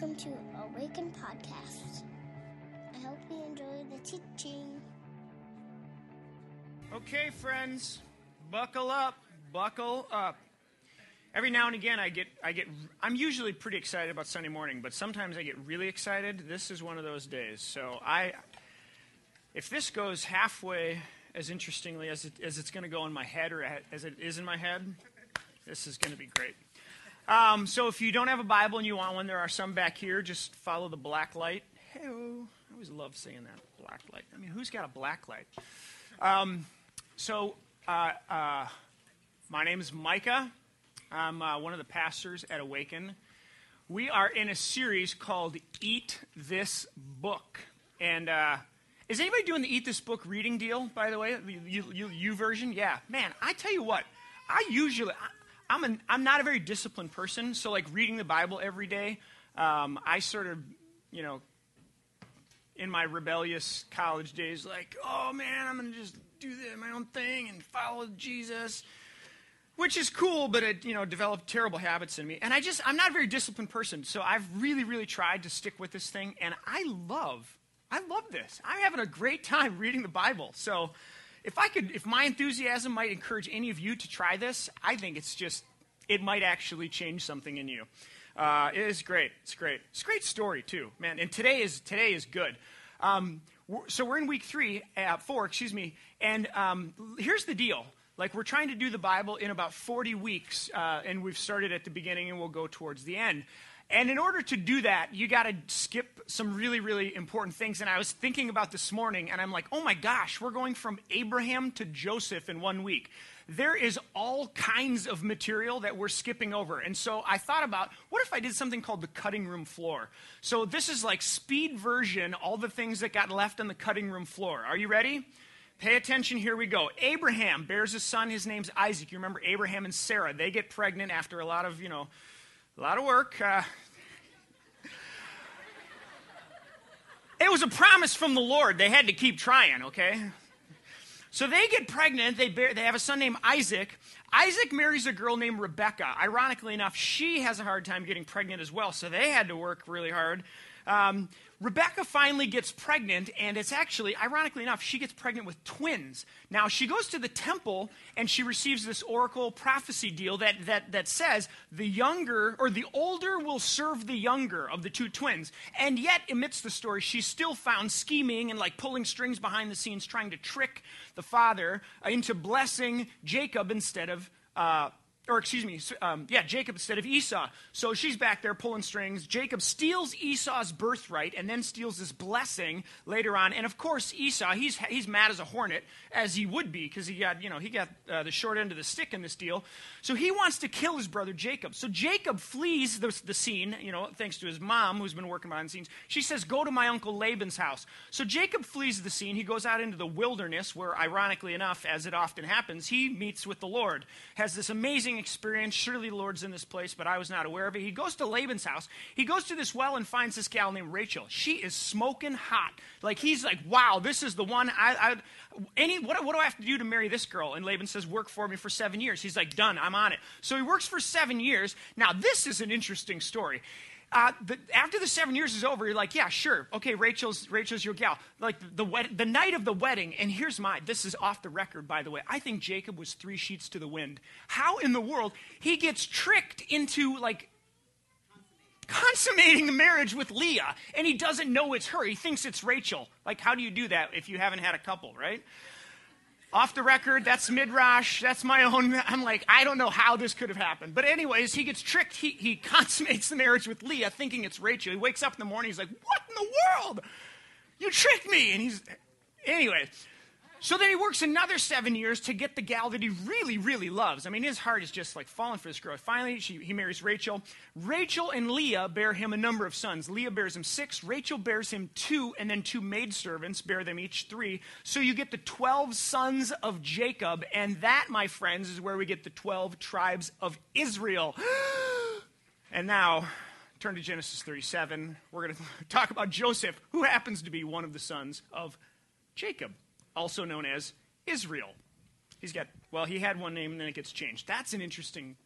Welcome to Awaken Podcast. I hope you enjoy the teaching. Okay, friends, buckle up, buckle up. Every now and again, I get, I get, I'm usually pretty excited about Sunday morning, but sometimes I get really excited. This is one of those days. So I, if this goes halfway as interestingly as, it, as it's going to go in my head or as it is in my head, this is going to be great. Um, so if you don't have a Bible and you want one, there are some back here. Just follow the black light. Hey, I always love saying that black light. I mean, who's got a black light? Um, so uh, uh, my name is Micah. I'm uh, one of the pastors at Awaken. We are in a series called Eat This Book, and uh, is anybody doing the Eat This Book reading deal? By the way, you, you, YouVersion, yeah. Man, I tell you what, I usually. I'm, an, I'm not a very disciplined person, so like reading the Bible every day, um, I sort of, you know, in my rebellious college days, like, oh man, I'm to just do my own thing and follow Jesus, which is cool, but it, you know, developed terrible habits in me. And I just, I'm not a very disciplined person, so I've really, really tried to stick with this thing, and I love, I love this. I'm having a great time reading the Bible. So, if I could, if my enthusiasm might encourage any of you to try this, I think it's just, it might actually change something in you. Uh, it is great. It's great. It's a great story too, man. And today is today is good. Um, we're, so we're in week three, uh, four, excuse me. And um, here's the deal. Like we're trying to do the Bible in about 40 weeks, uh, and we've started at the beginning, and we'll go towards the end. And in order to do that, you got to skip some really, really important things. And I was thinking about this morning, and I'm like, oh my gosh, we're going from Abraham to Joseph in one week. There is all kinds of material that we're skipping over. And so I thought about what if I did something called the cutting room floor? So this is like speed version, all the things that got left on the cutting room floor. Are you ready? Pay attention, here we go. Abraham bears a son, his name's Isaac. You remember Abraham and Sarah. They get pregnant after a lot of, you know, a lot of work. Uh, it was a promise from the Lord. They had to keep trying, okay? So they get pregnant. They, bear, they have a son named Isaac. Isaac marries a girl named Rebecca. Ironically enough, she has a hard time getting pregnant as well, so they had to work really hard. Um, Rebecca finally gets pregnant, and it's actually, ironically enough, she gets pregnant with twins. Now, she goes to the temple and she receives this oracle prophecy deal that, that, that says the younger, or the older will serve the younger of the two twins. And yet, amidst the story, she's still found scheming and like pulling strings behind the scenes, trying to trick the father into blessing Jacob instead of. Uh, or excuse me, um, yeah, Jacob instead of Esau. So she's back there pulling strings. Jacob steals Esau's birthright and then steals his blessing later on. And of course, Esau, he's, he's mad as a hornet, as he would be, because he got, you know, he got uh, the short end of the stick in this deal. So he wants to kill his brother Jacob. So Jacob flees the, the scene, you know, thanks to his mom, who's been working behind the scenes. She says, Go to my uncle Laban's house. So Jacob flees the scene. He goes out into the wilderness, where, ironically enough, as it often happens, he meets with the Lord, has this amazing experience. Surely the Lord's in this place, but I was not aware of it. He goes to Laban's house. He goes to this well and finds this gal named Rachel. She is smoking hot. Like, he's like, Wow, this is the one. I, I any, what, what do I have to do to marry this girl? And Laban says, Work for me for seven years. He's like, Done, I'm on it. So he works for seven years. Now, this is an interesting story. Uh, the, after the seven years is over, you're like, yeah, sure, okay, Rachel's Rachel's your gal. Like the the night of the wedding, and here's my. This is off the record, by the way. I think Jacob was three sheets to the wind. How in the world he gets tricked into like consummating the marriage with Leah, and he doesn't know it's her. He thinks it's Rachel. Like, how do you do that if you haven't had a couple, right? Off the record, that's midrash. That's my own. I'm like, I don't know how this could have happened. But, anyways, he gets tricked. He, he consummates the marriage with Leah, thinking it's Rachel. He wakes up in the morning. He's like, What in the world? You tricked me. And he's, anyway, so then he works another seven years to get the gal that he really, really loves. I mean, his heart is just like falling for this girl. Finally, she, he marries Rachel. Rachel and Leah bear him a number of sons. Leah bears him six, Rachel bears him two, and then two maidservants bear them each three. So you get the 12 sons of Jacob, and that, my friends, is where we get the 12 tribes of Israel. and now, turn to Genesis 37. We're going to talk about Joseph, who happens to be one of the sons of Jacob also known as Israel. He's got, well, he had one name and then it gets changed. That's an interesting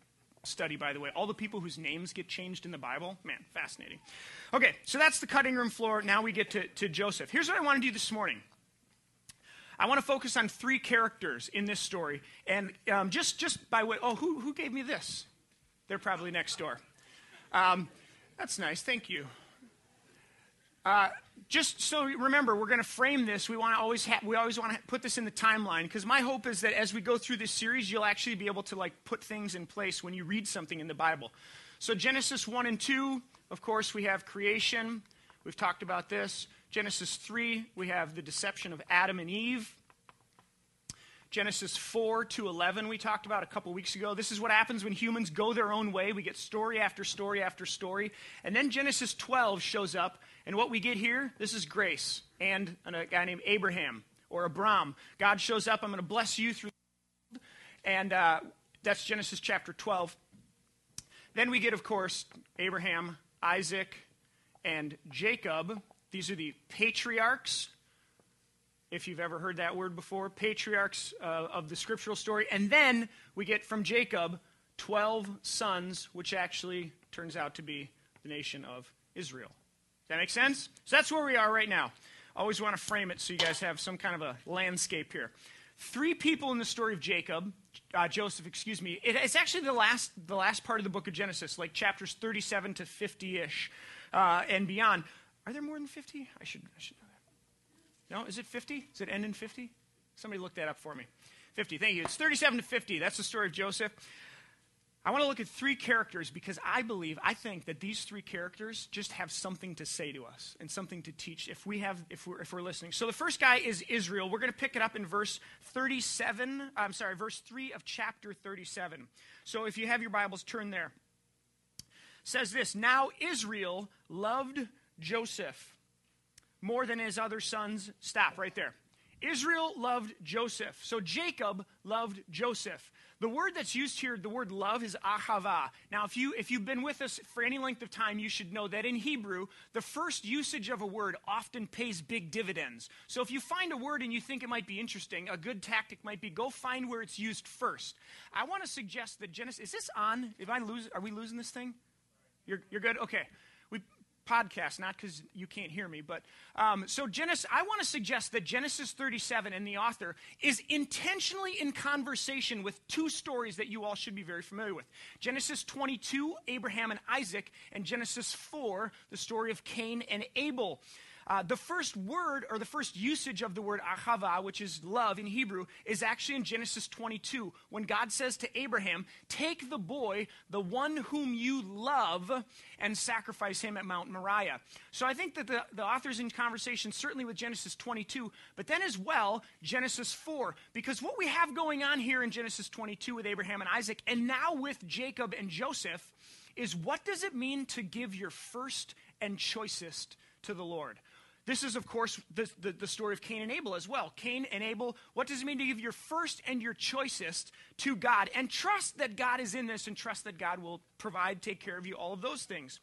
study, by the way. All the people whose names get changed in the Bible. Man, fascinating. Okay, so that's the cutting room floor. Now we get to, to Joseph. Here's what I want to do this morning. I want to focus on three characters in this story. And um, just, just by way, oh, who, who gave me this? They're probably next door. Um, that's nice. Thank you. Uh, just so remember, we're going to frame this. We want to always ha- we always want to put this in the timeline because my hope is that as we go through this series, you'll actually be able to like put things in place when you read something in the Bible. So Genesis one and two, of course, we have creation. We've talked about this. Genesis three, we have the deception of Adam and Eve. Genesis 4 to 11, we talked about a couple weeks ago. This is what happens when humans go their own way. We get story after story after story. And then Genesis 12 shows up, and what we get here, this is grace and a guy named Abraham or Abram. God shows up, I'm going to bless you through. And uh, that's Genesis chapter 12. Then we get, of course, Abraham, Isaac, and Jacob. These are the patriarchs if you've ever heard that word before, patriarchs uh, of the scriptural story. And then we get from Jacob 12 sons, which actually turns out to be the nation of Israel. That make sense? So that's where we are right now. Always want to frame it so you guys have some kind of a landscape here. Three people in the story of Jacob, uh, Joseph, excuse me. It, it's actually the last, the last part of the book of Genesis, like chapters 37 to 50 ish uh, and beyond. Are there more than 50? I should, I should know that. no, is it 50? Does it end in 50? Somebody look that up for me. 50, thank you. It's 37 to 50. That's the story of Joseph. I want to look at three characters because I believe, I think that these three characters just have something to say to us and something to teach if we have, if we're, if we're listening. So the first guy is Israel. We're going to pick it up in verse 37. I'm sorry, verse 3 of chapter 37. So if you have your Bibles, turn there. It says this Now Israel loved Joseph more than his other sons. Stop right there. Israel loved Joseph. So Jacob loved Joseph. The word that's used here, the word love, is ahava. Now, if, you, if you've been with us for any length of time, you should know that in Hebrew, the first usage of a word often pays big dividends. So if you find a word and you think it might be interesting, a good tactic might be go find where it's used first. I want to suggest that Genesis, is this on? If I lose, are we losing this thing? You're, you're good? Okay podcast, not because you can't hear me, but um, so Genesis. I want to suggest that Genesis 37 and the author is intentionally in conversation with two stories that you all should be very familiar with: Genesis 22, Abraham and Isaac, and Genesis 4, the story of Cain and Abel. Uh, the first word or the first usage of the word ahava, which is love in Hebrew, is actually in Genesis 22 when God says to Abraham, Take the boy, the one whom you love, and sacrifice him at Mount Moriah. So I think that the, the author's in conversation certainly with Genesis 22, but then as well, Genesis 4. Because what we have going on here in Genesis 22 with Abraham and Isaac, and now with Jacob and Joseph, is what does it mean to give your first and choicest to the Lord? This is, of course, the, the, the, story of Cain and Abel as well. Cain and Abel, what does it mean to give your first and your choicest to God? And trust that God is in this and trust that God will provide, take care of you, all of those things.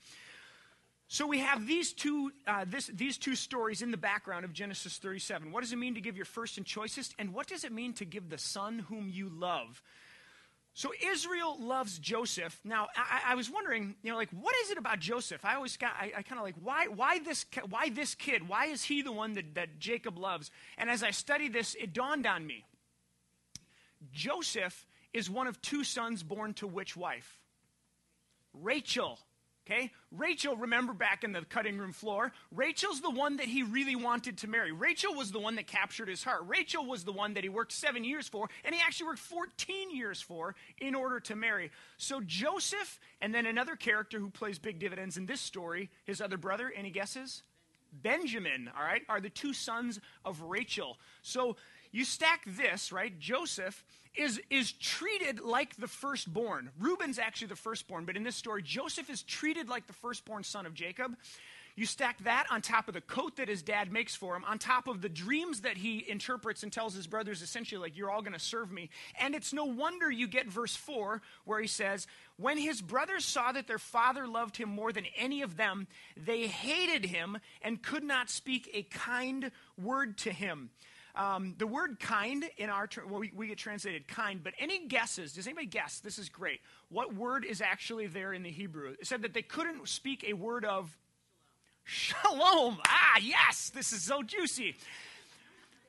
So we have these two, uh, this, these two stories in the background of Genesis 37. What does it mean to give your first and choicest? And what does it mean to give the son whom you love? So Israel loves Joseph. Now, I, I, was wondering, you know, like, what is it about Joseph? I always got, I, I kind of like, why, why this, why this kid? Why is he the one that, that Jacob loves? And as I studied this, it dawned on me. Joseph is one of two sons born to which wife? Rachel. Okay? Rachel, remember back in the cutting room floor, Rachel's the one that he really wanted to marry. Rachel was the one that captured his heart. Rachel was the one that he worked seven years for, and he actually worked 14 years for in order to marry. So Joseph, and then another character who plays big dividends in this story, his other brother, any guesses? Benjamin, all right, are the two sons of Rachel. So you stack this, right? Joseph is, is treated like the firstborn. Reuben's actually the firstborn, but in this story, Joseph is treated like the firstborn son of Jacob. You stack that on top of the coat that his dad makes for him, on top of the dreams that he interprets and tells his brothers essentially, like, you're all going to serve me. And it's no wonder you get verse 4 where he says, When his brothers saw that their father loved him more than any of them, they hated him and could not speak a kind word to him. Um, the word kind in our, well, we, we get translated kind, but any guesses? Does anybody guess? This is great. What word is actually there in the Hebrew? It said that they couldn't speak a word of shalom. Ah, yes, this is so juicy.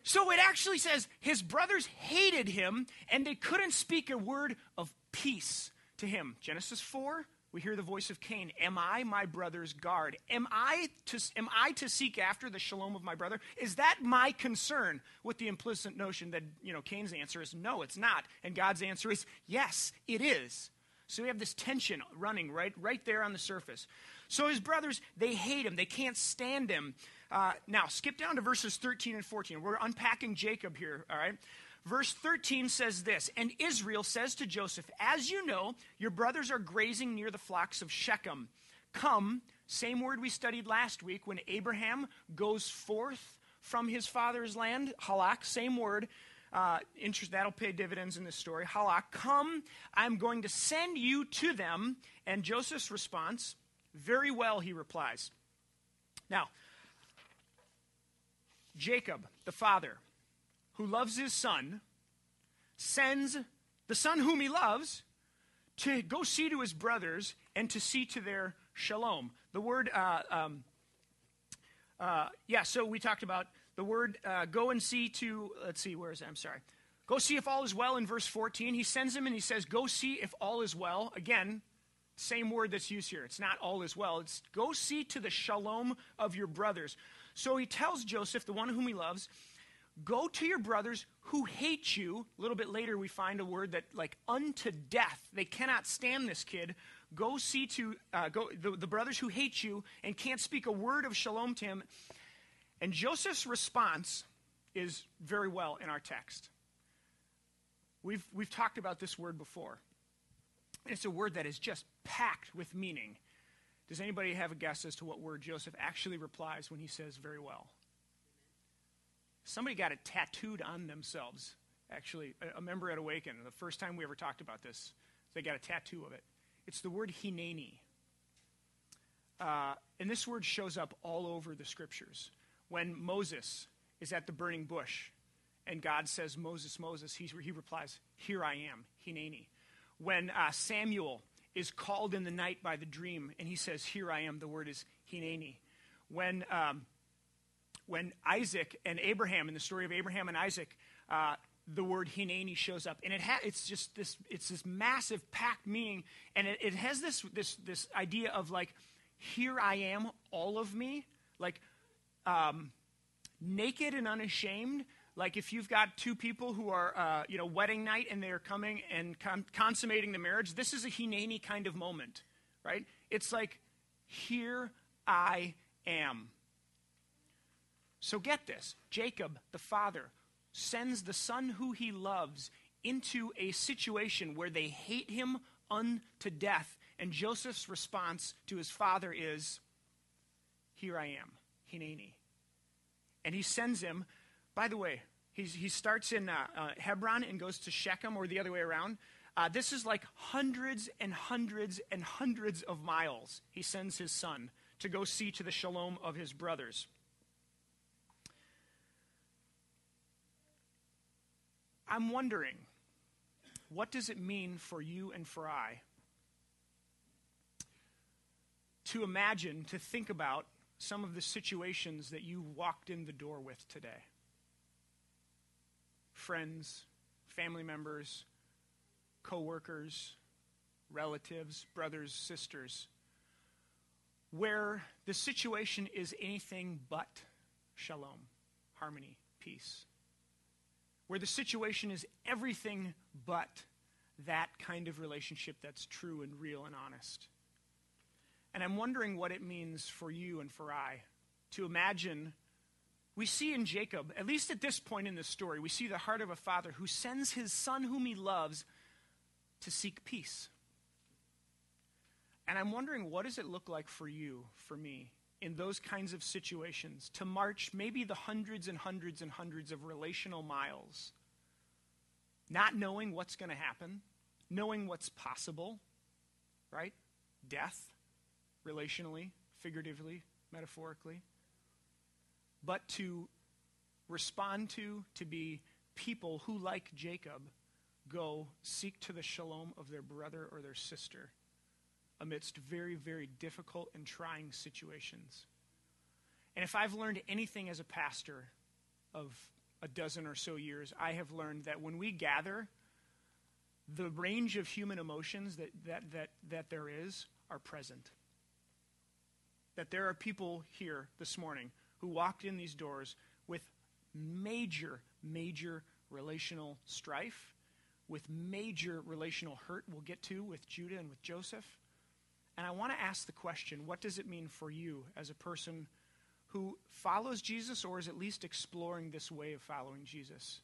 So it actually says his brothers hated him and they couldn't speak a word of peace to him. Genesis 4, we hear the voice of Cain. Am I my brother's guard? Am I to, am I to seek after the shalom of my brother? Is that my concern? With the implicit notion that, you know, Cain's answer is no, it's not. And God's answer is yes, it is. So we have this tension running right, right there on the surface. So his brothers, they hate him. They can't stand him. Uh, now, skip down to verses 13 and 14. We're unpacking Jacob here, all right? Verse 13 says this And Israel says to Joseph, As you know, your brothers are grazing near the flocks of Shechem. Come, same word we studied last week when Abraham goes forth from his father's land, halak, same word. Uh, interest that'll pay dividends in this story. Halak, come, I'm going to send you to them. And Joseph's response, very well, he replies. Now, Jacob, the father, who loves his son, sends the son whom he loves to go see to his brothers and to see to their shalom. The word, uh, um, uh, yeah, so we talked about the word uh, go and see to, let's see, where is it? I'm sorry. Go see if all is well in verse 14. He sends him and he says, Go see if all is well. Again, same word that's used here. It's not all is well. It's go see to the shalom of your brothers. So he tells Joseph, the one whom he loves, Go to your brothers who hate you. A little bit later, we find a word that, like, unto death. They cannot stand this kid. Go see to uh, go the, the brothers who hate you and can't speak a word of shalom to him. And Joseph's response is very well in our text. We've, we've talked about this word before. It's a word that is just packed with meaning. Does anybody have a guess as to what word Joseph actually replies when he says very well? Somebody got it tattooed on themselves. Actually, a, a member at Awaken, the first time we ever talked about this, they got a tattoo of it. It's the word hineni. Uh, and this word shows up all over the scriptures. When Moses is at the burning bush and God says, Moses, Moses, he, he replies, Here I am, hineni. When uh, Samuel is called in the night by the dream and he says, Here I am, the word is hineni. When um, when Isaac and Abraham, in the story of Abraham and Isaac, uh, the word Hineni shows up, and it ha- it's just this it's this massive packed meaning, and it, it has this this this idea of like, here I am, all of me, like, um, naked and unashamed. Like if you've got two people who are, uh, you know, wedding night and they're coming and con- consummating the marriage, this is a Hineni kind of moment, right? It's like, here I am. So get this Jacob, the father, sends the son who he loves into a situation where they hate him unto death. And Joseph's response to his father is, Here I am, Hineni. And he sends him, by the way, he's, he starts in uh, uh, Hebron and goes to Shechem or the other way around. Uh, this is like hundreds and hundreds and hundreds of miles. He sends his son to go see to the shalom of his brothers. I'm wondering, what does it mean for you and for I to imagine, to think about some of the situations that you walked in the door with today? Friends, family members, coworkers, relatives, brothers, sisters, where the situation is anything but shalom, harmony, peace where the situation is everything but that kind of relationship that's true and real and honest. And I'm wondering what it means for you and for I to imagine. We see in Jacob, at least at this point in the story, we see the heart of a father who sends his son, whom he loves, to seek peace. And I'm wondering, what does it look like for you, for me, in those kinds of situations to march maybe the hundreds and hundreds and hundreds of relational miles, not knowing what's going to happen, knowing what's possible, right? Death, relationally, figuratively, metaphorically, but to respond to, to be people who, like Jacob, go seek to the shalom of their brother or their sister amidst very, very difficult and trying situations. And if I've learned anything as a pastor of a dozen or so years, I have learned that when we gather, the range of human emotions that, that, that, that there is are present. That there are people here this morning who walked in these doors with major, major relational strife, with major relational hurt we'll get to with Judah and with Joseph. And I want to ask the question what does it mean for you as a person who follows Jesus or is at least exploring this way of following Jesus?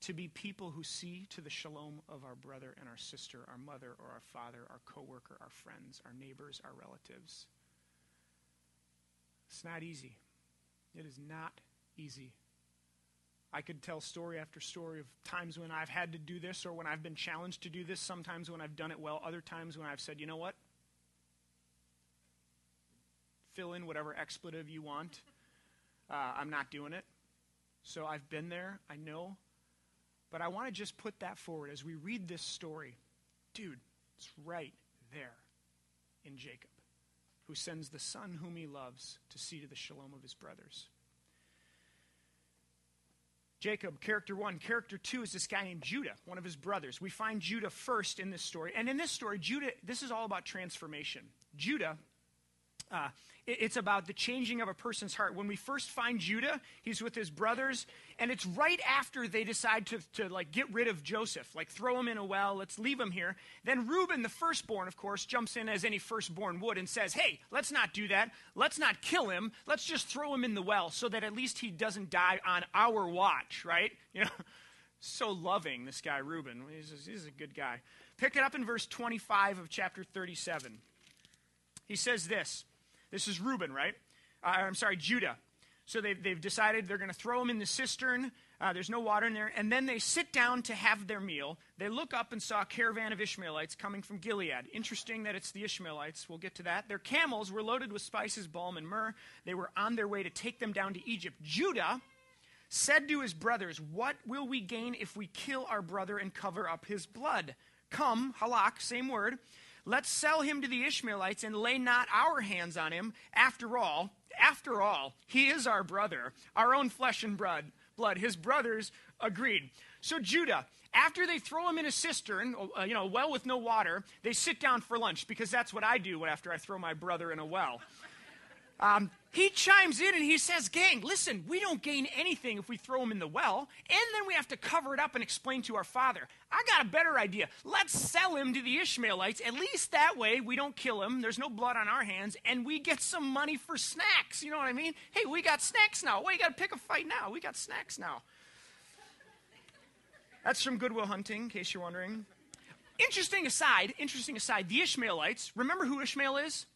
To be people who see to the shalom of our brother and our sister, our mother or our father, our coworker, our friends, our neighbors, our relatives. It's not easy. It is not easy. I could tell story after story of times when I've had to do this or when I've been challenged to do this, sometimes when I've done it well, other times when I've said, you know what? Fill in whatever expletive you want. Uh, I'm not doing it. So I've been there. I know. But I want to just put that forward as we read this story. Dude, it's right there in Jacob, who sends the son whom he loves to see to the shalom of his brothers. Jacob, character one. Character two is this guy named Judah, one of his brothers. We find Judah first in this story. And in this story, Judah, this is all about transformation. Judah uh, it's about the changing of a person's heart. When we first find Judah, he's with his brothers, and it's right after they decide to, to like get rid of Joseph, like throw him in a well, let's leave him here. Then Reuben, the firstborn, of course, jumps in as any firstborn would and says, "Hey, let's not do that. Let's not kill him. Let's just throw him in the well so that at least he doesn't die on our watch." Right? You know, so loving this guy Reuben. He's he's a good guy. Pick it up in verse 25 of chapter 37. He says this. This is Reuben, right? Uh, I'm sorry, Judah. So they've, they've decided they're going to throw him in the cistern. Uh, there's no water in there. And then they sit down to have their meal. They look up and saw a caravan of Ishmaelites coming from Gilead. Interesting that it's the Ishmaelites. We'll get to that. Their camels were loaded with spices, balm, and myrrh. They were on their way to take them down to Egypt. Judah said to his brothers, What will we gain if we kill our brother and cover up his blood? Come, halak, same word. Let's sell him to the Ishmaelites and lay not our hands on him. After all, after all, he is our brother, our own flesh and blood. Blood. His brothers agreed. So Judah, after they throw him in a cistern, uh, you know, well with no water, they sit down for lunch because that's what I do after I throw my brother in a well. Um, he chimes in and he says, Gang, listen, we don't gain anything if we throw him in the well, and then we have to cover it up and explain to our father. I got a better idea. Let's sell him to the Ishmaelites. At least that way we don't kill him. There's no blood on our hands, and we get some money for snacks. You know what I mean? Hey, we got snacks now. Why you got to pick a fight now? We got snacks now. That's from Good Will Hunting, in case you're wondering. Interesting aside, interesting aside, the Ishmaelites, remember who Ishmael is?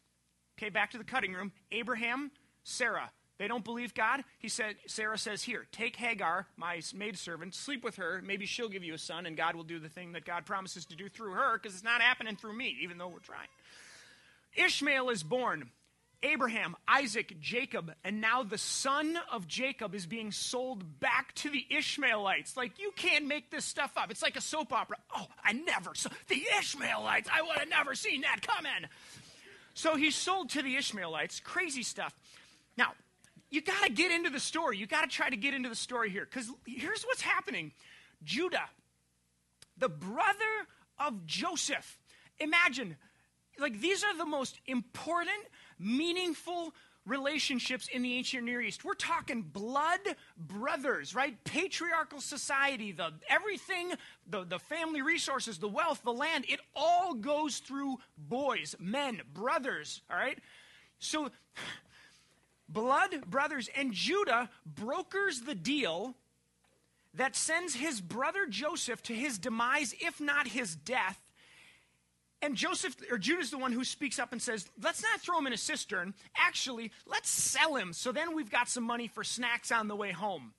Okay, back to the cutting room. Abraham, Sarah. They don't believe God. He said, Sarah says, Here, take Hagar, my maidservant, sleep with her. Maybe she'll give you a son, and God will do the thing that God promises to do through her, because it's not happening through me, even though we're trying. Ishmael is born. Abraham, Isaac, Jacob, and now the son of Jacob is being sold back to the Ishmaelites. Like, you can't make this stuff up. It's like a soap opera. Oh, I never saw the Ishmaelites. I would have never seen that coming. So he's sold to the Ishmaelites. Crazy stuff. Now, you got to get into the story. You got to try to get into the story here because here's what's happening Judah, the brother of Joseph. Imagine, like, these are the most important, meaningful relationships in the ancient Near East. We're talking blood brothers, right? Patriarchal society, the everything, the, the family resources, the wealth, the land, it all goes through boys, men, brothers, all right? So blood brothers and Judah brokers the deal that sends his brother Joseph to his demise, if not his death, and Joseph or Judah's the one who speaks up and says, "Let's not throw him in a cistern. Actually, let's sell him so then we've got some money for snacks on the way home."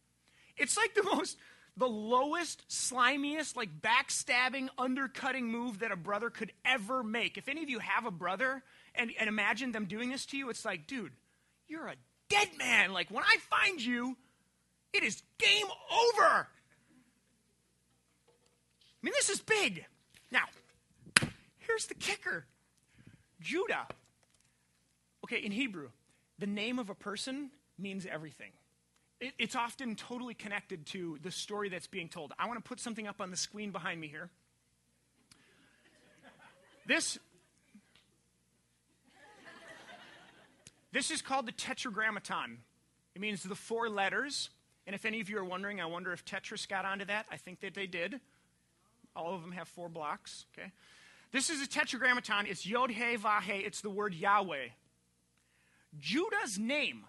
It's like the most the lowest, slimiest, like backstabbing, undercutting move that a brother could ever make. If any of you have a brother and, and imagine them doing this to you, it's like, dude, you're a dead man. Like when I find you, It is game over. I mean, this is big. Now, here's the kicker Judah. Okay, in Hebrew, the name of a person means everything. It, it's often totally connected to the story that's being told. I want to put something up on the screen behind me here. This This is called the Tetragrammaton. It means the four letters. And if any of you are wondering, I wonder if Tetris got onto that. I think that they did. All of them have four blocks. Okay. This is a Tetragrammaton. It's Yod He Vah He. It's the word Yahweh. Judah's name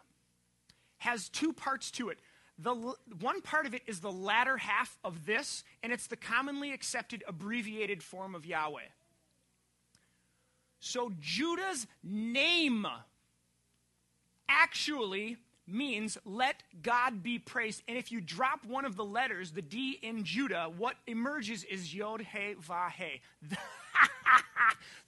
has two parts to it. The one part of it is the latter half of this, and it's the commonly accepted abbreviated form of Yahweh. So Judah's name actually means let God be praised. And if you drop one of the letters, the D in Judah, what emerges is Yod He Vah He.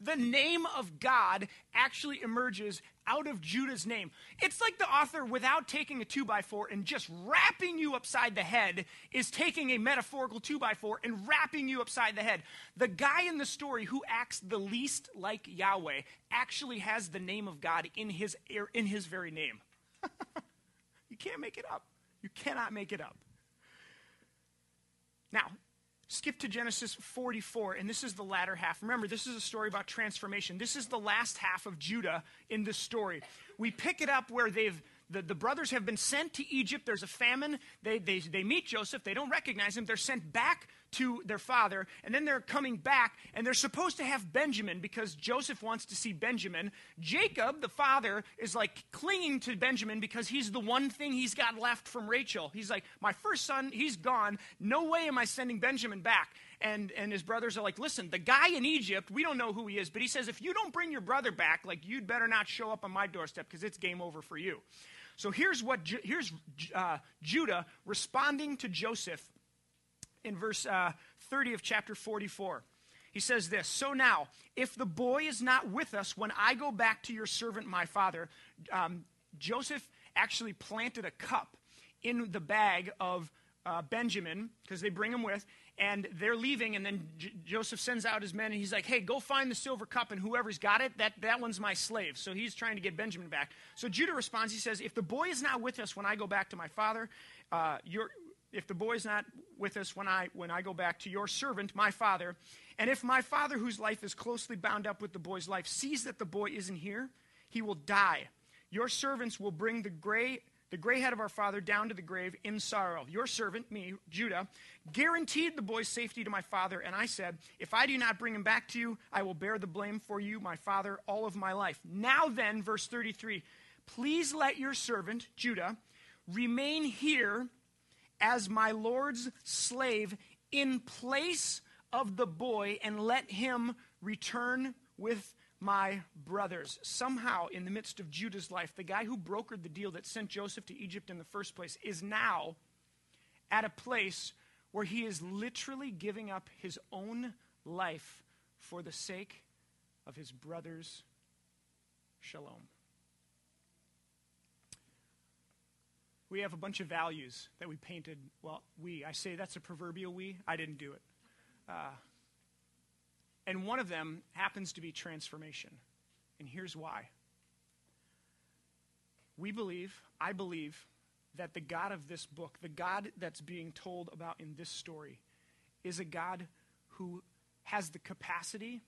the name of God actually emerges out of Judah's name. It's like the author, without taking a two by four and just wrapping you upside the head, is taking a metaphorical two by four and wrapping you upside the head. The guy in the story who acts the least like Yahweh actually has the name of God in his, er, in his very name. you can't make it up. You cannot make it up. Now, Skip to Genesis 44, and this is the latter half. Remember, this is a story about transformation. This is the last half of Judah in this story. We pick it up where they've the, the brothers have been sent to Egypt. There's a famine. They, they, they meet Joseph. They don't recognize him. They're sent back to their father, and then they're coming back, and they're supposed to have Benjamin because Joseph wants to see Benjamin. Jacob, the father, is like clinging to Benjamin because he's the one thing he's got left from Rachel. He's like, My first son, he's gone. No way am I sending Benjamin back. And, and his brothers are like, Listen, the guy in Egypt, we don't know who he is, but he says, If you don't bring your brother back, like, you'd better not show up on my doorstep because it's game over for you. So here's what here's uh, Judah responding to Joseph in verse uh, 30 of chapter 44. He says this So now, if the boy is not with us when I go back to your servant my father, um, Joseph actually planted a cup in the bag of uh, Benjamin, because they bring him with, and they're leaving, and then J- Joseph sends out his men, and he's like, hey, go find the silver cup, and whoever's got it, that, that one's my slave. So he's trying to get Benjamin back. So Judah responds, he says, if the boy is not with us when I go back to my father, uh, if the boy is not with us when I, when I go back to your servant, my father, and if my father, whose life is closely bound up with the boy's life, sees that the boy isn't here, he will die. Your servants will bring the gray the gray head of our father down to the grave in sorrow. Your servant, me, Judah, guaranteed the boy's safety to my father, and I said, If I do not bring him back to you, I will bear the blame for you, my father, all of my life. Now then, verse 33 Please let your servant, Judah, remain here as my Lord's slave in place of the boy, and let him return with my brothers. Somehow, in the midst of Judah's life, the guy who brokered the deal that sent Joseph to Egypt in the first place is now at a place where he is literally giving up his own life for the sake of his brother's shalom. We have a bunch of values that we painted. Well, we, I say that's a proverbial we. I didn't do it. Uh, and one of them happens to be transformation. And here's why. We believe, I believe, that the God of this book, the God that's being told about in this story, is a God who has the capacity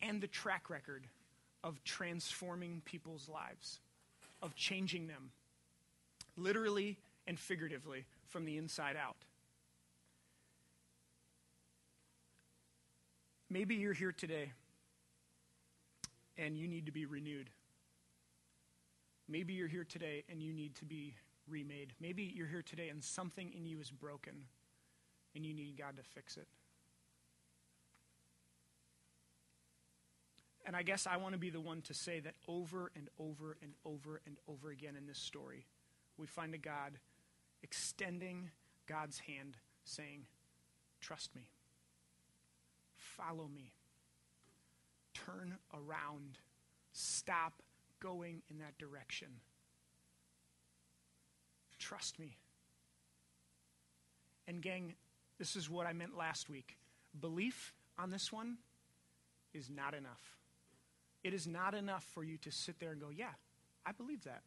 and the track record of transforming people's lives, of changing them, literally and figuratively, from the inside out. Maybe you're here today and you need to be renewed. Maybe you're here today and you need to be remade. Maybe you're here today and something in you is broken and you need God to fix it. And I guess I want to be the one to say that over and over and over and over again in this story, we find a God extending God's hand, saying, Trust me. Follow me. Turn around. Stop going in that direction. Trust me. And, gang, this is what I meant last week. Belief on this one is not enough. It is not enough for you to sit there and go, Yeah, I believe that.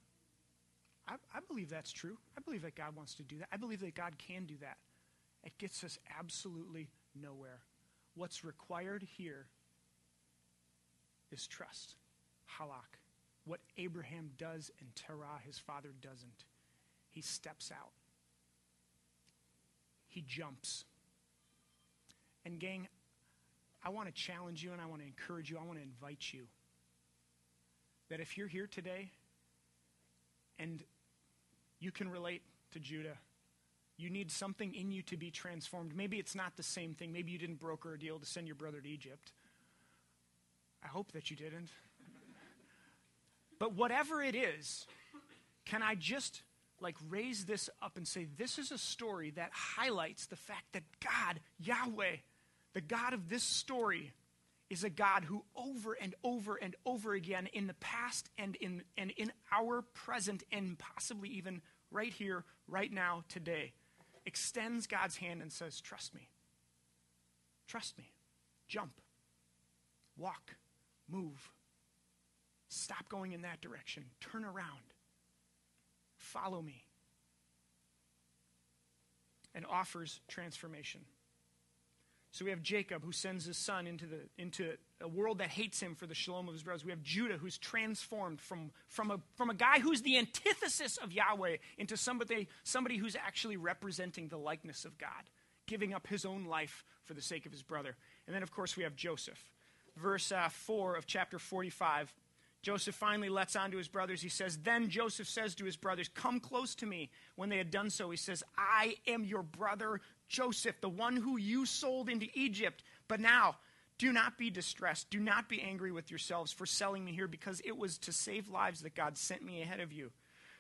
I, I, believe that's true. I believe that God wants to do that. I believe that God can do that. It gets us absolutely nowhere. What's required here is trust. Halak. What Abraham does and Terah, his father, doesn't. He steps out. He jumps. And, gang, I want to challenge you and I want to encourage you. I want to invite you that if you're here today and you can relate to Judah, you need something in you to be transformed. Maybe it's not the same thing. Maybe you didn't broker a deal to send your brother to Egypt. I hope that you didn't. But whatever it is, can I just like raise this up and say this is a story that highlights the fact that God, Yahweh, the God of this story, is a God who over and over and over again in the past and in and in our present and possibly even right here, right now, today, extends God's hand and says, Trust me. Trust me. Jump. Walk. Move. Stop going in that direction. Turn around. Follow me. And offers transformation. So we have Jacob who sends his son into, the, into a world that hates him for the shalom of his brothers. We have Judah who's transformed from, from, a, from a guy who's the antithesis of Yahweh into somebody, somebody who's actually representing the likeness of God, giving up his own life for the sake of his brother. And then, of course, we have Joseph. Verse uh, 4 of chapter 45 Joseph finally lets on to his brothers. He says, Then Joseph says to his brothers, Come close to me. When they had done so, he says, I am your brother Joseph, the one who you sold into Egypt. But now, do not be distressed. Do not be angry with yourselves for selling me here, because it was to save lives that God sent me ahead of you.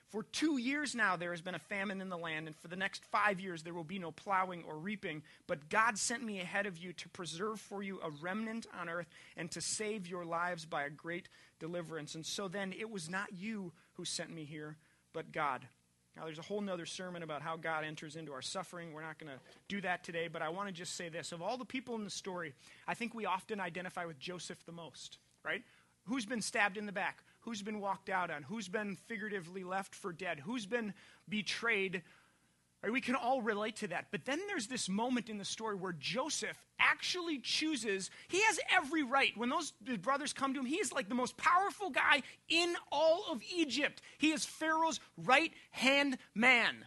For two years now there has been a famine in the land, and for the next five years there will be no plowing or reaping. But God sent me ahead of you to preserve for you a remnant on earth and to save your lives by a great deliverance. And so then it was not you who sent me here, but God. Now, there's a whole nother sermon about how God enters into our suffering. We're not going to do that today, but I want to just say this. Of all the people in the story, I think we often identify with Joseph the most, right? Who's been stabbed in the back? Who's been walked out on? Who's been figuratively left for dead? Who's been betrayed? Right? We can all relate to that. But then there's this moment in the story where Joseph actually chooses, he has every right. When those brothers come to him, he is like the most powerful guy in all of Egypt. He is Pharaoh's right hand man.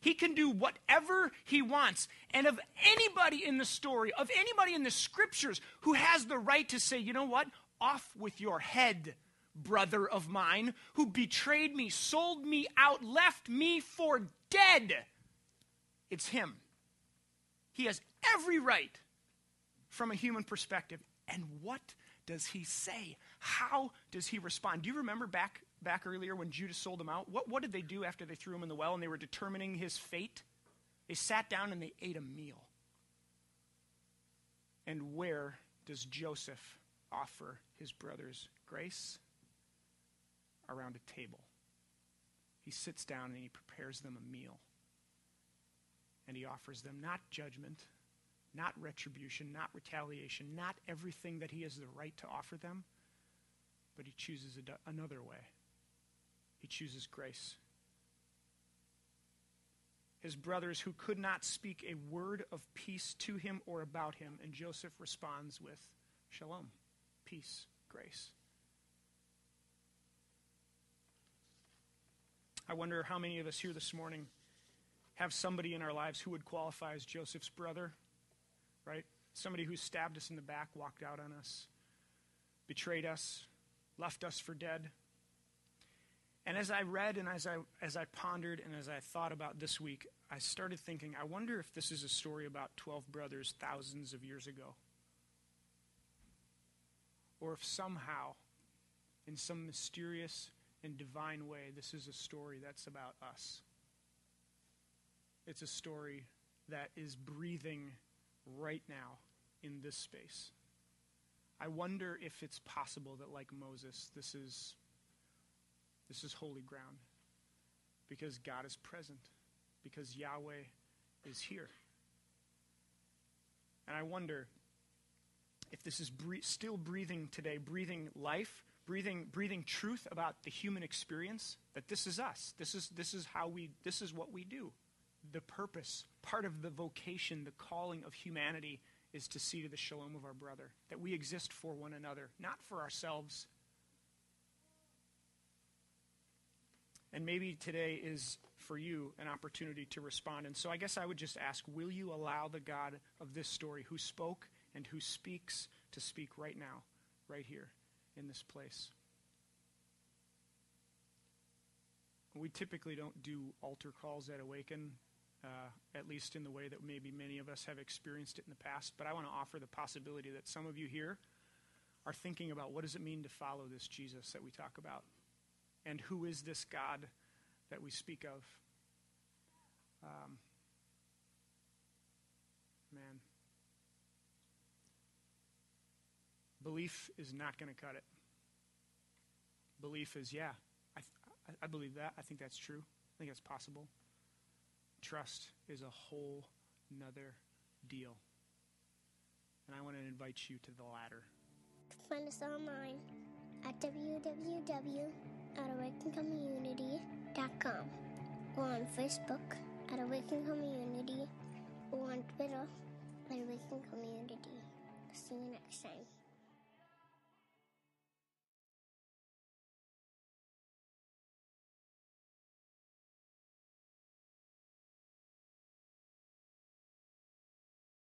He can do whatever he wants. And of anybody in the story, of anybody in the scriptures who has the right to say, you know what? Off with your head brother of mine who betrayed me, sold me out, left me for dead. It's him. He has every right from a human perspective. And what does he say? How does he respond? Do you remember back back earlier when Judas sold him out? What, what did they do after they threw him in the well and they were determining his fate? They sat down and they ate a meal. And where does Joseph offer his brothers grace? Around a table. He sits down and he prepares them a meal. And he offers them not judgment, not retribution, not retaliation, not everything that he has the right to offer them, but he chooses another way. He chooses grace. His brothers who could not speak a word of peace to him or about him, and Joseph responds with shalom, peace, grace. I wonder how many of us here this morning have somebody in our lives who would qualify as Joseph's brother, right? Somebody who stabbed us in the back, walked out on us, betrayed us, left us for dead. And as I read and as I, as I pondered and as I thought about this week, I started thinking, I wonder if this is a story about 12 brothers thousands of years ago. Or if somehow, in some mysterious in divine way, this is a story that's about us. It's a story that is breathing right now in this space. I wonder if it's possible that, like Moses, this is, this is holy ground because God is present, because Yahweh is here. And I wonder if this is bre- still breathing today, breathing life, breathing, breathing truth about the human experience, that this is us. This is, this is how we, this is what we do. The purpose, part of the vocation, the calling of humanity is to see to the shalom of our brother, that we exist for one another, not for ourselves. And maybe today is for you an opportunity to respond. And so I guess I would just ask will you allow the God of this story who spoke and who speaks to speak right now, right here in this place? We typically don't do altar calls at Awaken, uh, at least in the way that maybe many of us have experienced it in the past. But I want to offer the possibility that some of you here are thinking about what does it mean to follow this Jesus that we talk about? And who is this God that we speak of? Um, man. Belief is not going to cut it. Belief is, yeah, I, I believe that. I think that's true. I think that's possible. Trust is a whole nother deal. And I want to invite you to the latter. Find us online at www.awakencommunity.com or on Facebook at Awaken Community or on Twitter at Awaken Community. See you next time.